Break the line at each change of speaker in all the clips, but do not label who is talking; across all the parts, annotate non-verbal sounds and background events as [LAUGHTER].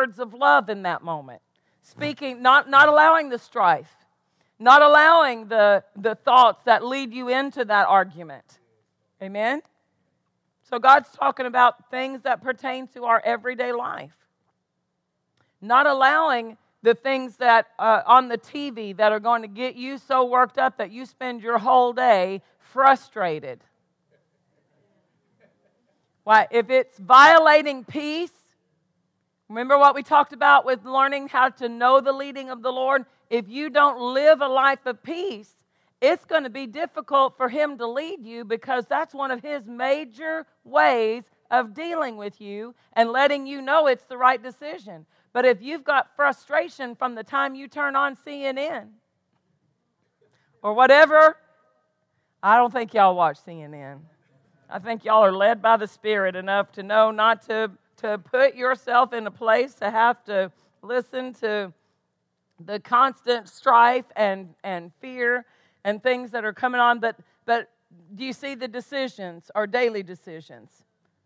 words of love in that moment. Speaking, not, not allowing the strife, not allowing the, the thoughts that lead you into that argument. Amen? So God's talking about things that pertain to our everyday life. Not allowing the things that uh, on the TV that are going to get you so worked up that you spend your whole day frustrated. Why, if it's violating peace, remember what we talked about with learning how to know the leading of the Lord? If you don't live a life of peace, it's going to be difficult for Him to lead you because that's one of His major ways of dealing with you and letting you know it's the right decision. But if you've got frustration from the time you turn on CNN or whatever, I don't think y'all watch CNN. I think y'all are led by the Spirit enough to know not to, to put yourself in a place to have to listen to the constant strife and, and fear and things that are coming on. But, but do you see the decisions are daily decisions?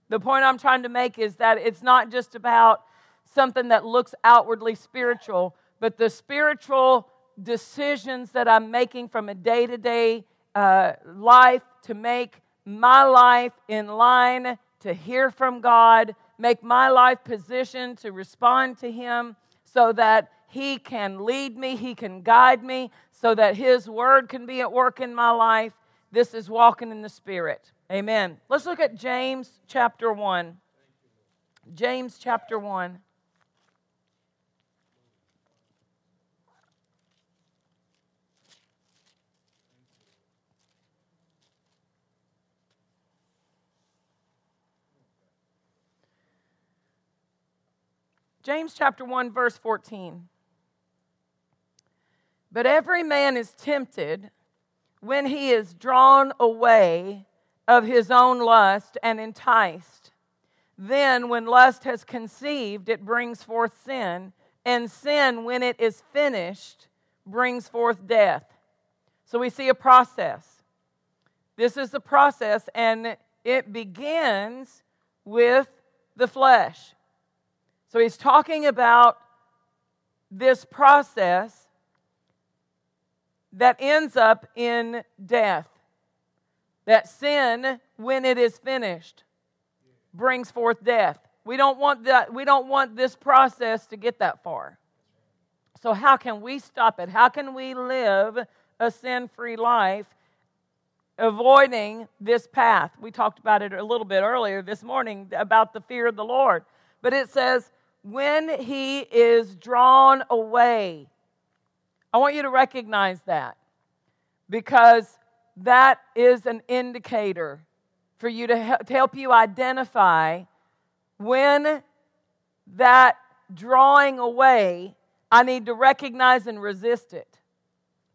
The point I'm trying to make is that it's not just about something that looks outwardly spiritual, but the spiritual decisions that I'm making from a day to day life to make my life in line to hear from God, make my life positioned to respond to Him so that He can lead me, He can guide me, so that His Word can be at work in my life. This is walking in the Spirit. Amen. Let's look at James chapter 1. James chapter 1. James chapter 1, verse 14. But every man is tempted when he is drawn away of his own lust and enticed. Then, when lust has conceived, it brings forth sin, and sin, when it is finished, brings forth death. So we see a process. This is the process, and it begins with the flesh. So he's talking about this process that ends up in death. That sin, when it is finished, brings forth death. We don't want that, we don't want this process to get that far. So how can we stop it? How can we live a sin-free life avoiding this path? We talked about it a little bit earlier this morning about the fear of the Lord. But it says when he is drawn away. I want you to recognize that because that is an indicator for you to, help you identify when that drawing away, I need to recognize and resist it.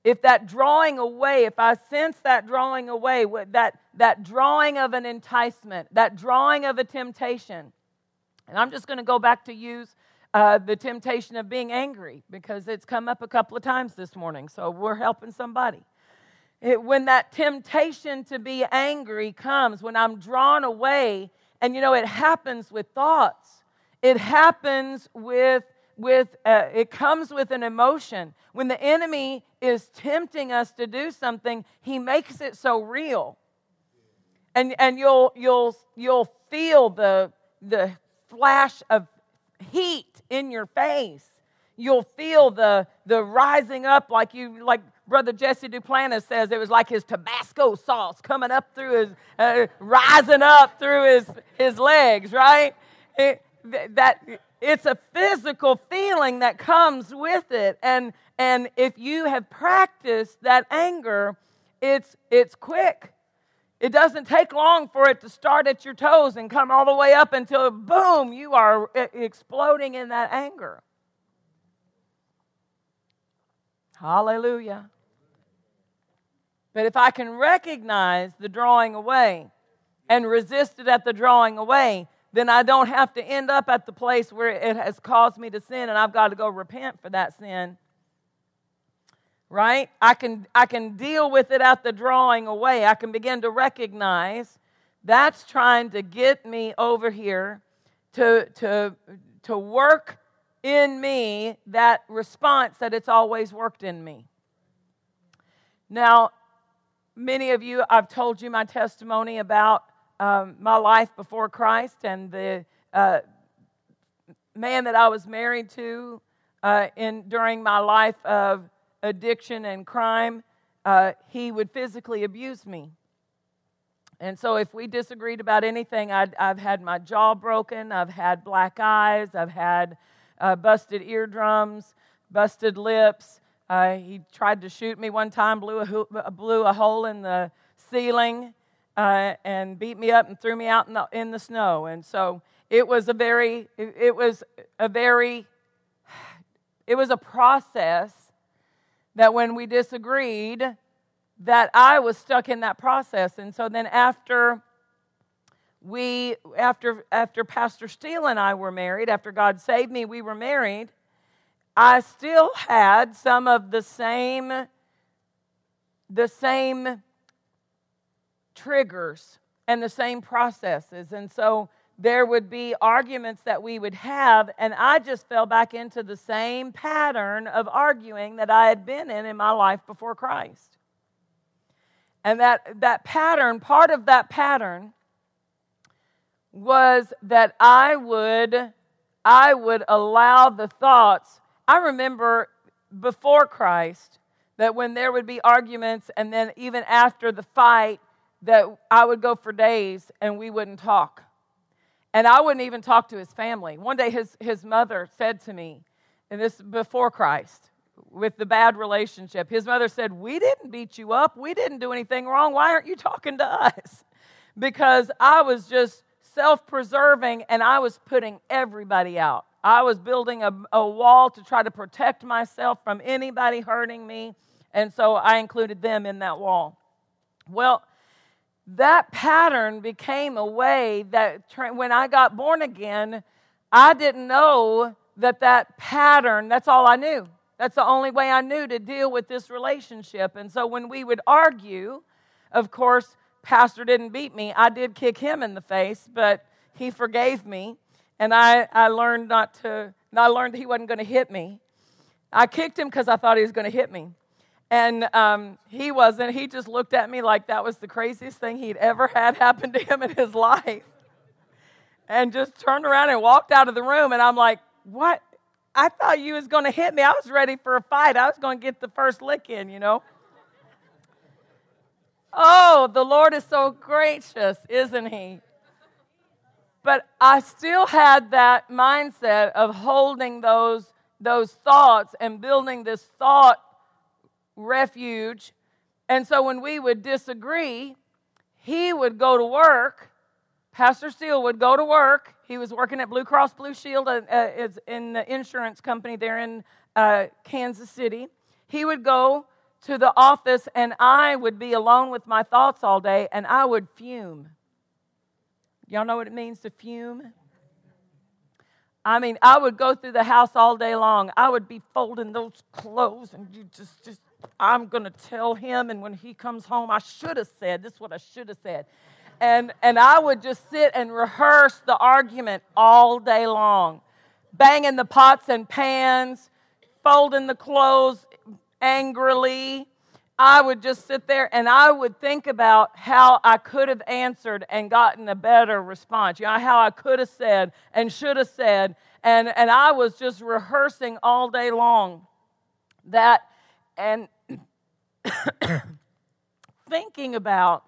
If that drawing away, if I sense that drawing away, that, that drawing of an enticement, that drawing of a temptation, and I'm just going to go back to use uh, the temptation of being angry because it's come up a couple of times this morning. So we're helping somebody. It, when that temptation to be angry comes, when I'm drawn away, and you know, it happens with thoughts, it happens with with uh, it comes with an emotion when the enemy is tempting us to do something he makes it so real and and you'll you'll you'll feel the the flash of heat in your face. You'll feel the, the rising up like you like Brother Jesse Duplantis says it was like his Tabasco sauce coming up through his, uh, rising up through his, his legs, right? It, that it's a physical feeling that comes with it, and and if you have practiced that anger, it's it's quick. It doesn't take long for it to start at your toes and come all the way up until, boom, you are exploding in that anger. Hallelujah. But if I can recognize the drawing away and resist it at the drawing away, then I don't have to end up at the place where it has caused me to sin and I've got to go repent for that sin right? I can, I can deal with it at the drawing away. I can begin to recognize that's trying to get me over here to, to, to work in me that response that it's always worked in me. Now, many of you, I've told you my testimony about um, my life before Christ and the uh, man that I was married to uh, in during my life of addiction and crime. Uh, he would physically abuse me. And so, if we disagreed about anything, i have had my jaw broken, I've had black eyes, I've had uh, busted eardrums, busted lips. Uh, he tried to shoot me one time, blew a, blew a hole in the ceiling, uh, and beat me up and threw me out in the, in the snow. And so it was a very, it was a very, it was a process that when we disagreed, that I was stuck in that process. And so then after we after after Pastor Steele and I were married, after God saved me, we were married, I still had some of the same the same triggers and the same processes. And so there would be arguments that we would have, and I just fell back into the same pattern of arguing that I had been in in my life before Christ. And that, that pattern, part of that pattern, was that I would, I would allow the thoughts. I remember before Christ that when there would be arguments, and then even after the fight, that I would go for days and we wouldn't talk. And I wouldn't even talk to his family. One day his, his mother said to me, and this before Christ, with the bad relationship. His mother said, We didn't beat you up. We didn't do anything wrong. Why aren't you talking to us? [LAUGHS] Because I was just self preserving and I was putting everybody out. I was building a, a wall to try to protect myself from anybody hurting me. And so I included them in that wall. Well, that pattern became a way that when I got born again, I didn't know that that pattern, that's all I knew. That's the only way I knew to deal with this relationship. And so when we would argue, of course, Pastor didn't beat me. I did kick him in the face, but he forgave me. And I, I learned not to, I learned that he wasn't going to hit me. I kicked him because I thought he was going to hit me. And um, he wasn't. He just looked at me like that was the craziest thing he'd ever had happen to him in his life. And just turned around and walked out of the room. And I'm like, what? I thought you was going to hit me. I was ready for a fight. I was going to get the first lick in, you know. Oh, the Lord is so gracious, isn't he? But I still had that mindset of holding those, those thoughts and building this thought refuge. And so when we would disagree, he would go to work. Pastor Steele would go to work he was working at Blue Cross Blue Shield uh, uh in the insurance company there in uh, Kansas City. He would go to the office, and I would be alone with my thoughts all day, and I would fume. Y'all know what it means to fume? I mean, I would go through the house all day long. I would be folding those clothes, and you just, just, I'm going to tell him. And when he comes home, I should have said, this is what I should have said and, and I would just sit and rehearse the argument all day long, banging the pots and pans, folding the clothes angrily. I would just sit there and I would think about how I could have answered and gotten a better response. You know, how I could have said and should have said. And, and I was just rehearsing all day long that and [COUGHS] thinking about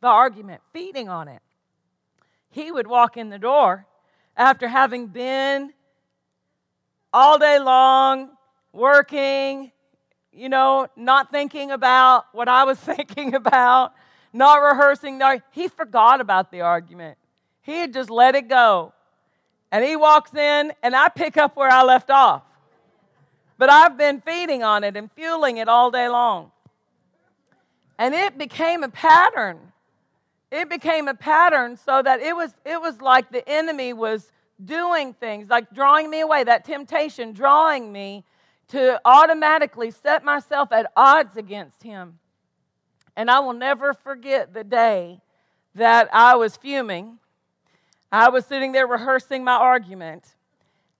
the argument, feeding on it. He would walk in the door after having been all day long working, you know, not thinking about what I was [LAUGHS] thinking about, not rehearsing. He forgot about the argument. He had just let it go. And he walks in, and I pick up where I left off. But I've been feeding on it and fueling it all day long. And it became a pattern. It became a pattern so that it was it was like the enemy was doing things like drawing me away that temptation drawing me to automatically set myself at odds against him. And i will never forget the day that i was fuming. I was sitting there rehearsing my argument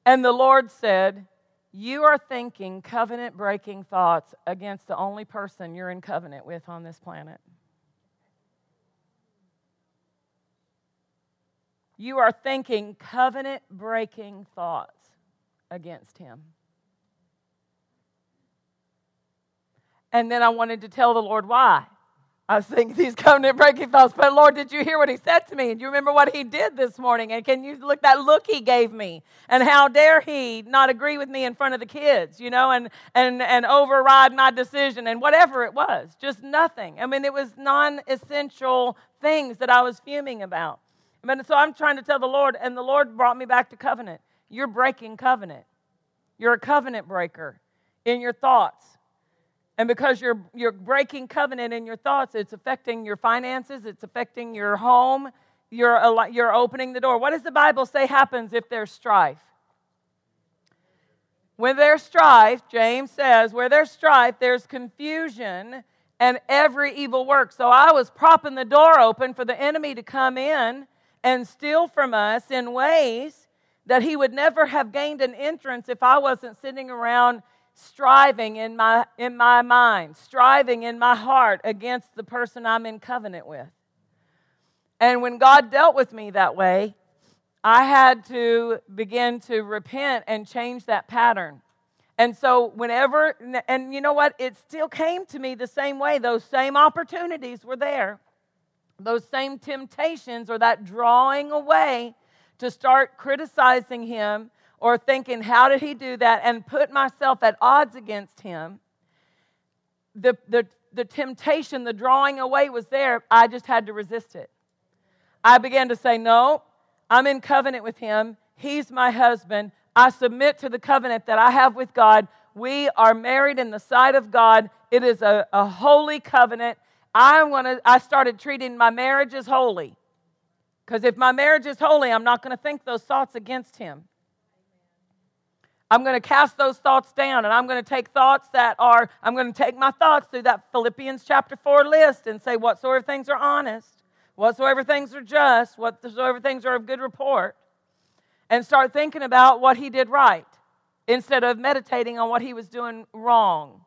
And the Lord said, You are thinking covenant breaking thoughts against the only person you're in covenant with on this planet. You are thinking covenant breaking thoughts against him. And then I wanted to tell the Lord why. I was thinking these covenant breaking thoughts, but Lord, did you hear what He said to me? And you remember what He did this morning? And can you look that look He gave me? And how dare He not agree with me in front of the kids, you know, and and and override my decision and whatever it was, just nothing. I mean, it was non-essential things that I was fuming about. And so I'm trying to tell the Lord, and the Lord brought me back to covenant. You're breaking covenant. You're a covenant breaker in your thoughts. And because you're, you're breaking covenant in your thoughts, it's affecting your finances, it's affecting your home, you're, you're opening the door. What does the Bible say happens if there's strife? When there's strife, James says, where there's strife, there's confusion and every evil work. So I was propping the door open for the enemy to come in and steal from us in ways that he would never have gained an entrance if I wasn't sitting around striving in my, in my mind, striving in my heart against the person I'm in covenant with. And when God dealt with me that way, I had to begin to repent and change that pattern. And so, whenever, and you know what? It still came to me the same way. Those same opportunities were there. Those same temptations or that drawing away to start criticizing him or thinking, how did he do that? And put myself at odds against him. The, the, the temptation, the drawing away was there. I just had to resist it. I began to say, no, I'm in covenant with him. He's my husband. I submit to the covenant that I have with God. We are married in the sight of God. It is a, a holy covenant. I want to. I started treating my marriage as holy. Because if my marriage is holy, I'm not going to think those thoughts against him. I'm going to cast those thoughts down and I'm going to take thoughts that are, I'm going to take my thoughts through that Philippians chapter 4 list and say, whatsoever things are honest, whatsoever things are just, whatsoever things are of good report, and start thinking about what he did right instead of meditating on what he was doing wrong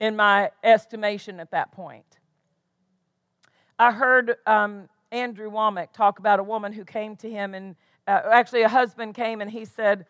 in my estimation at that point. I heard um, Andrew Wommack talk about a woman who came to him, and uh, actually, a husband came and he said,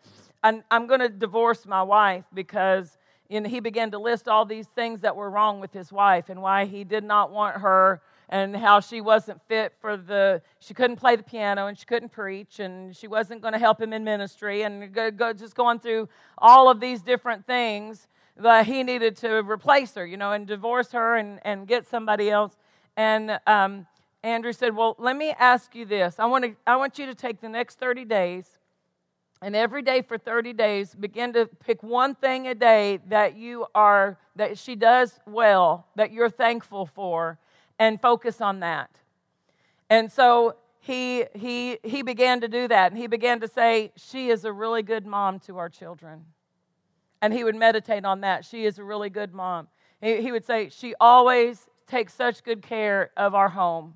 I'm, going to divorce my wife because and he began to list all these things that were wrong with his wife and why he did not want her and how she wasn't fit for the she couldn't play the piano and she couldn't preach and she wasn't going to help him in ministry and go, go, just going through all of these different things that he needed to replace her you know and divorce her and, and get somebody else. And um, andrew said well let me ask you this. I want to i want you to take the next 30 days and every day for 30 days begin to pick one thing a day that you are that she does well that you're thankful for and focus on that. And so he he he began to do that and he began to say she is a really good mom to our children. And he would meditate on that. She is a really good mom. He, he would say she always takes such good care of our home.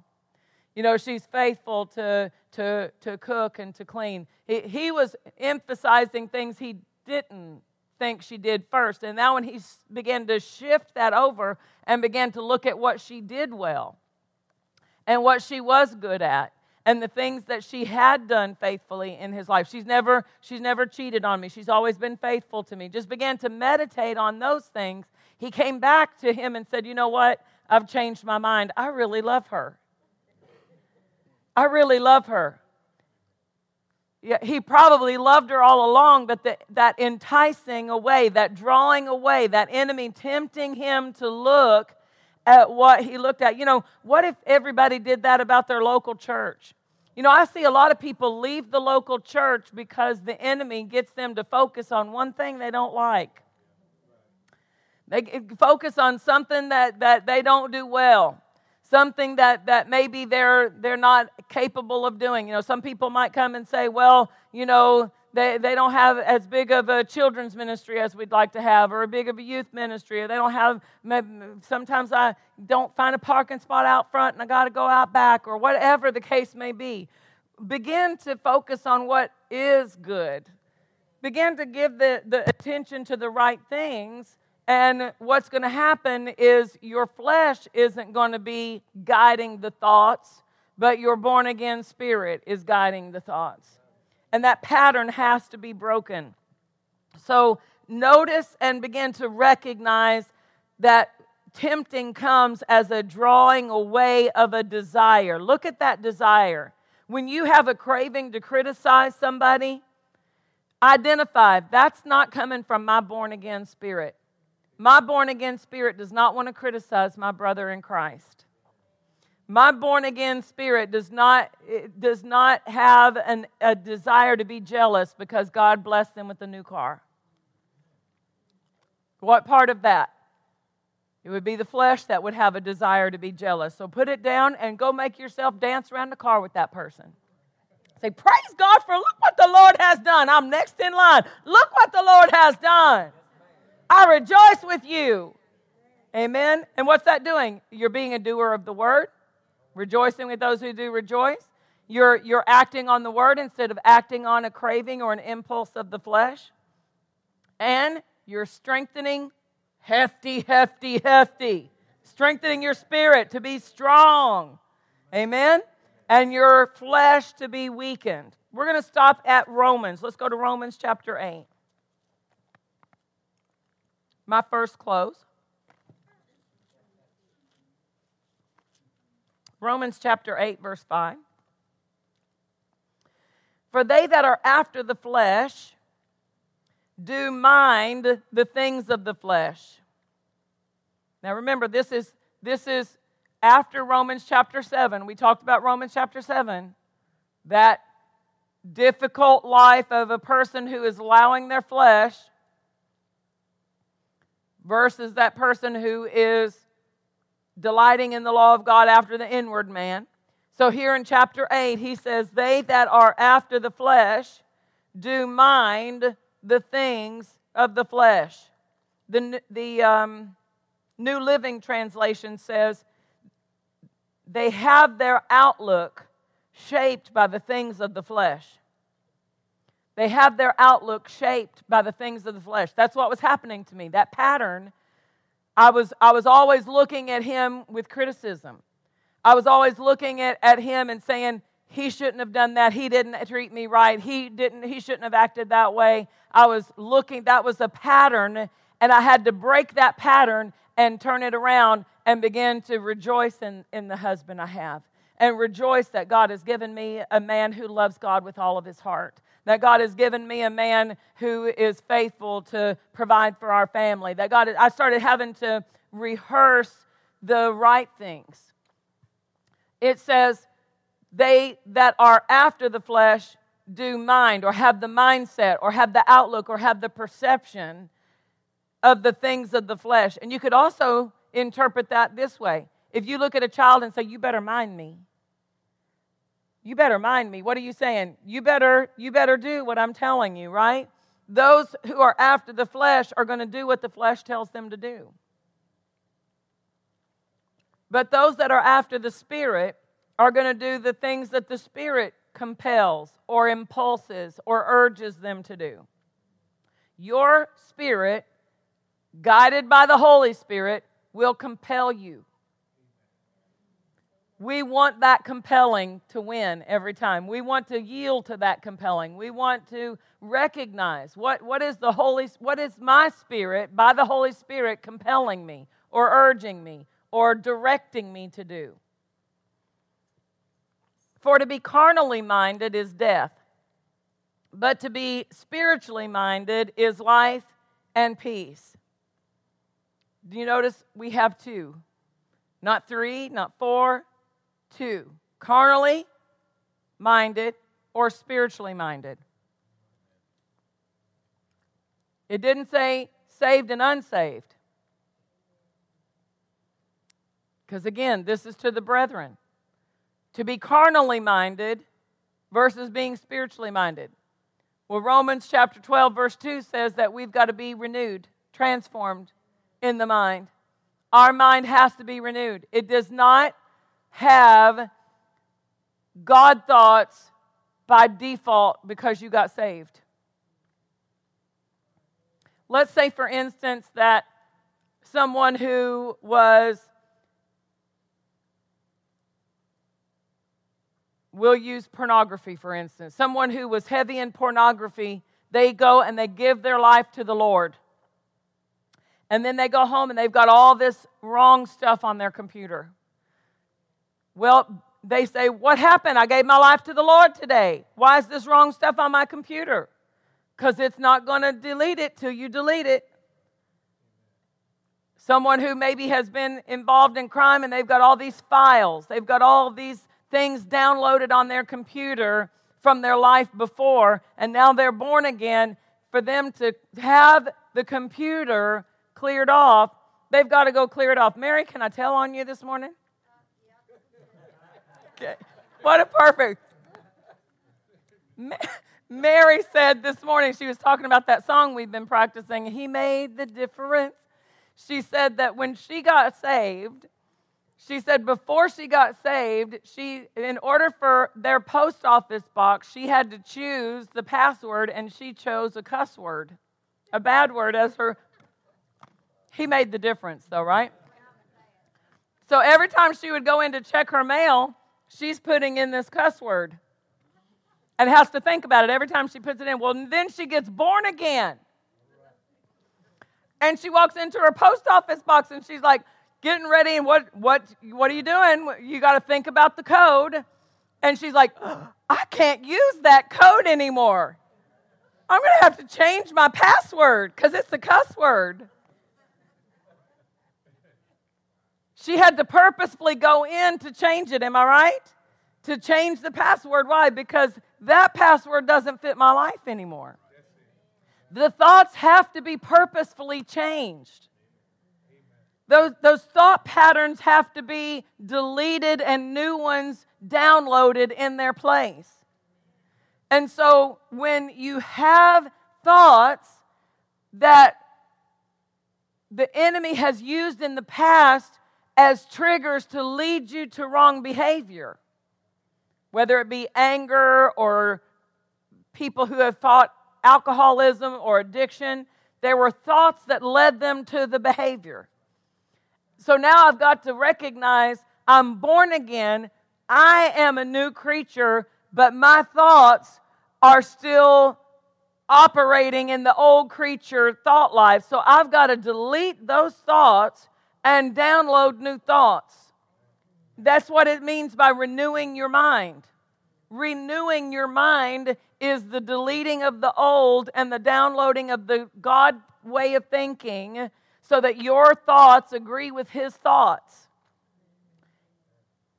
You know, she's faithful to, to, to cook and to clean. He, he was emphasizing things he didn't think she did first. And now, when he began to shift that over and began to look at what she did well and what she was good at and the things that she had done faithfully in his life. She's never, she's never cheated on me. She's always been faithful to me. Just began to meditate on those things. He came back to him and said, You know what? I've changed my mind. I really love her. I really love her. Yeah, he probably loved her all along, but the, that enticing away, that drawing away, that enemy tempting him to look at what he looked at. You know, what if everybody did that about their local church? You know, I see a lot of people leave the local church because the enemy gets them to focus on one thing they don't like. They focus on something that, that they don't do well something that, that maybe they're, they're not capable of doing. You know, some people might come and say, well, you know, they, they don't have as big of a children's ministry as we'd like to have, or a big of a youth ministry, or they don't have, sometimes I don't find a parking spot out front and I got to go out back, or whatever the case may be. Begin to focus on what is good begin to give the, the attention to the right things, and what's going to happen is your flesh isn't going to be guiding the thoughts, but your born again spirit is guiding the thoughts. And that pattern has to be broken. So notice and begin to recognize that tempting comes as a drawing away of a desire. Look at that desire. When you have a craving to criticize somebody, identify that's not coming from my born again spirit. My born again spirit does not want to criticize my brother in Christ. My born again spirit does not, does not have an, a desire to be jealous because God blessed them with a new car. What part of that? It would be the flesh that would have a desire to be jealous. So put it down and go make yourself dance around the car with that person. Say, Praise God for look what the Lord has done. I'm next in line. Look what the Lord has done. I rejoice with you. Amen. And what's that doing? You're being a doer of the word, rejoicing with those who do rejoice. You're, you're acting on the word instead of acting on a craving or an impulse of the flesh. And you're strengthening hefty, hefty, hefty. Strengthening your spirit to be strong. Amen? And your flesh to be weakened. We're going to stop at Romans. Let's go to Romans chapter 8. My first close. Romans chapter 8, verse 5. For they that are after the flesh do mind the things of the flesh. Now remember, this is, this is after Romans chapter 7. We talked about Romans chapter 7. That difficult life of a person who is allowing their flesh versus that person who is delighting in the law of God after the inward man. So here in chapter 8, he says, They that are after the flesh do mind the things of the flesh. The, the um, New Living Translation says, they have their outlook shaped by the things of the flesh. They have their outlook shaped by the things of the flesh. That's what was happening to me. That pattern, I was, I was always looking at him with criticism. I was always looking at, at him and saying, he shouldn't have done that. He didn't treat me right. He didn't, he shouldn't have acted that way. I was looking, that was a pattern, and I had to break that pattern and turn it around and begin to rejoice in, in the husband I have. And rejoice that God has given me a man who loves God with all of his heart that God has given me a man who is faithful to provide for our family. That God, I started having to rehearse the right things. It says, they that are after the flesh do mind or have the mindset or have the outlook or have the perception of the things of the flesh. And you could also interpret that this way. If you look at a child and say, You better mind me, you better mind me. What are you saying? You better, you better do what I'm telling you, right? Those who are after the flesh are going to do what the flesh tells them to do. But those that are after the Spirit are going to do the things that the Spirit compels or impulses or urges them to do. Your spirit, guided by the Holy Spirit, will compel you. We want that compelling to win every time. We want to yield to that compelling. We want to recognize what, what is the Holy what is my spirit by the Holy Spirit compelling me or urging me or directing me to do. For to be carnally minded is death, but to be spiritually minded is life and peace. Do you notice we have two? Not three, not four, two carnally minded or spiritually minded. It didn't say saved and unsaved. Because again, this is to the brethren. To be carnally minded versus being spiritually minded. Well, Romans chapter 12, verse 2 says that we've got to be renewed, transformed in the mind. Our mind has to be renewed. It does not have God thoughts by default because you got saved. let's say, for instance, that someone who was, we'll use pornography, for instance, someone who was heavy in pornography, they go and they give their life to the Lord. And then they go home and they've got all this wrong stuff on their computer. Well, they say, What happened? I gave my life to the Lord today. Why is this wrong stuff on my computer? Because it's not going to delete it till you delete it. Someone who maybe has been involved in crime and they've got all these files, they've got all these things downloaded on their computer from their life before, and now they're born again. For them to have the computer cleared off, they've got to go clear it off. Mary, can I tell on you this morning? Okay. What a perfect. Mary said this morning, she was talking about that song we've been practicing, He Made the Difference she said that when she got saved, she said before she got saved, she in order for their post office box, she had to choose the password and she chose a cuss word, a bad word as her He made the difference though, right? So every time she would go in to check her mail, she's putting in this cuss word. And has to think about it every time she puts it in. Well, then she gets born again. And she walks into her post office box and she's like, getting ready. And what, what, what are you doing? You got to think about the code. And she's like, I can't use that code anymore. I'm going to have to change my password because it's a cuss word. She had to purposefully go in to change it, am I right? To change the password. Why? Because that password doesn't fit my life anymore. The thoughts have to be purposefully changed. Those, those thought patterns have to be deleted and new ones downloaded in their place. And so when you have thoughts that the enemy has used in the past as triggers to lead you to wrong behavior, whether it be anger or people who have fought alcoholism or addiction. There were thoughts that led them to the behavior. So now I've got to recognize I'm born again. I am a new creature, but my thoughts are still operating in the old creature thought life. So I've got to delete those thoughts and download new thoughts. That's what it means by renewing your mind. Renewing your mind is the deleting of the old and the downloading of the God way of thinking so that your thoughts agree with his thoughts.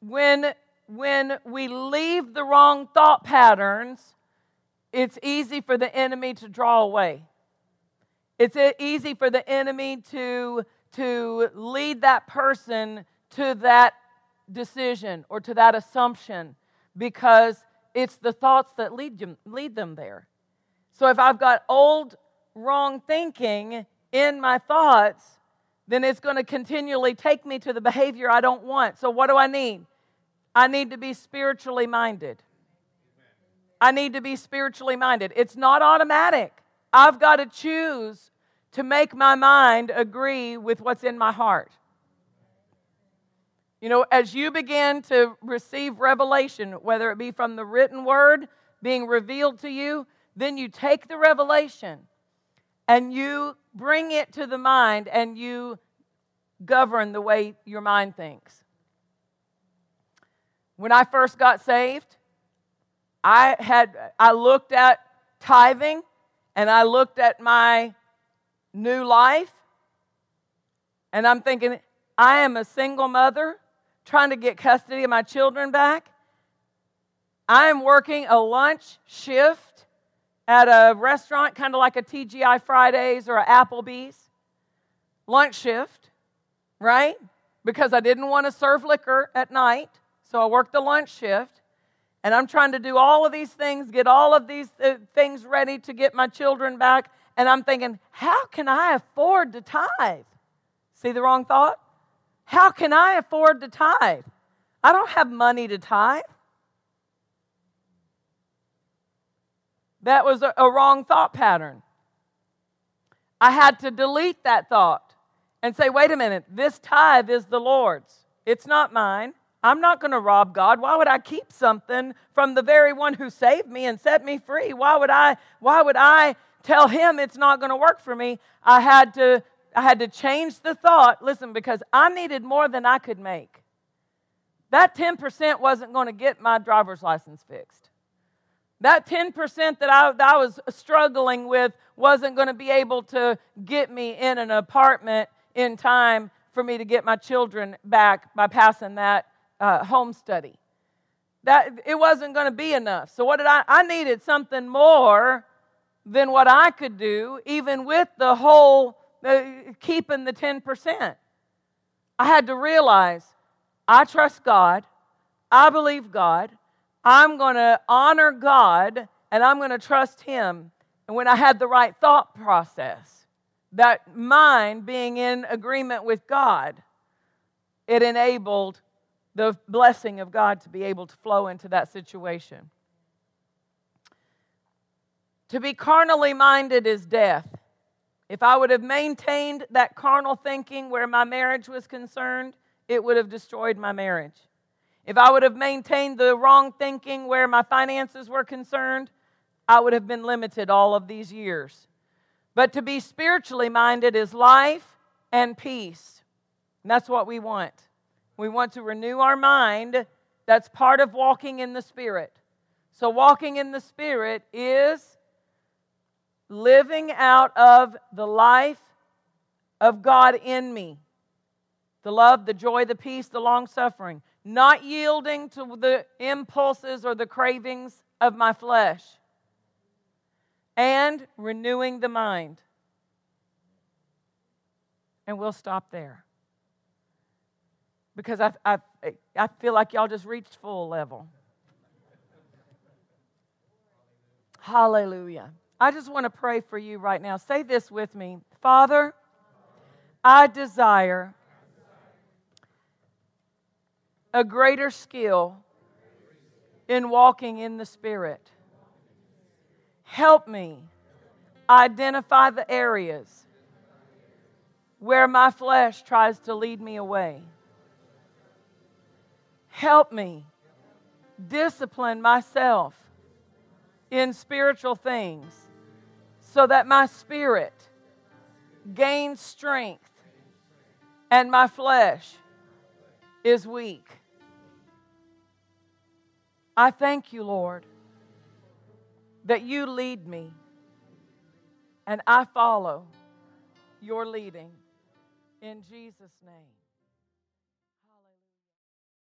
When, when we leave the wrong thought patterns, it's easy for the enemy to draw away. It's easy for the enemy to, to lead that person to that decision or to that assumption because it's the thoughts that lead them, lead them there. So if I've got old, wrong thinking in my thoughts, then it's going to continually take me to the behavior I don't want. So what do I need? I need to be spiritually minded. I need to be spiritually minded. It's not automatic. I've got to choose to make my mind agree with what's in my heart. You know, as you begin to receive revelation, whether it be from the written word being revealed to you, then you take the revelation and you bring it to the mind and you govern the way your mind thinks. When I first got saved, I had I looked at tithing and I looked at my new life and I'm thinking I am a single mother trying to get custody of my children back. I am working a lunch shift at a restaurant, kind of like a TGI Fridays or an Applebee's. Lunch shift, right? Because I didn't want to serve liquor at night. So I worked the lunch shift. And I'm trying to do all of these things, get all of these uh, things ready to get my children back. And I'm thinking, how can I afford to tithe? See the wrong thought? How can I afford to tithe? I don't have money to tithe. That was a, a wrong thought pattern. I had to delete that thought and say, wait a minute, this tithe is the Lord's. It's not mine. I'm not going to rob God. Why would I keep something from the very one who saved me and set me free? Why would I why would I tell him it's not going to work for me? I had to I had to change the thought. Listen, because I needed more than I could make. That 10% wasn't going to get my driver's license fixed. That 10% that I, that I was struggling with wasn't going to be able to get me in an apartment in time for me to get my children back by passing that uh, home study. That it wasn't going to be enough. So what did I? I needed something more than what I could do, even with the whole uh, keeping the ten percent. I had to realize I trust God. I believe God. I'm going to honor God and I'm going to trust Him. And when I had the right thought process, that mind being in agreement with God, it enabled the blessing of God to be able to flow into that situation. To be carnally minded is death. If I would have maintained that carnal thinking where my marriage was concerned, it would have destroyed my marriage. If I would have maintained the wrong thinking where my finances were concerned, I would have been limited all of these years. But to be spiritually minded is life and peace. And that's what we want. We want to renew our mind. That's part of walking in the Spirit. So, walking in the Spirit is living out of the life of God in me the love, the joy, the peace, the long suffering, not yielding to the impulses or the cravings of my flesh, and renewing the mind. And we'll stop there because I, I, I feel like y'all just reached full level. Hallelujah. I just want to pray for you right now. Say this with me Father, I desire a greater skill in walking in the Spirit. Help me identify the areas where my flesh tries to lead me away. Help me discipline myself in spiritual things so that my spirit gains strength and my flesh is weak. I thank you, Lord, that you lead me and I follow your leading in Jesus' name.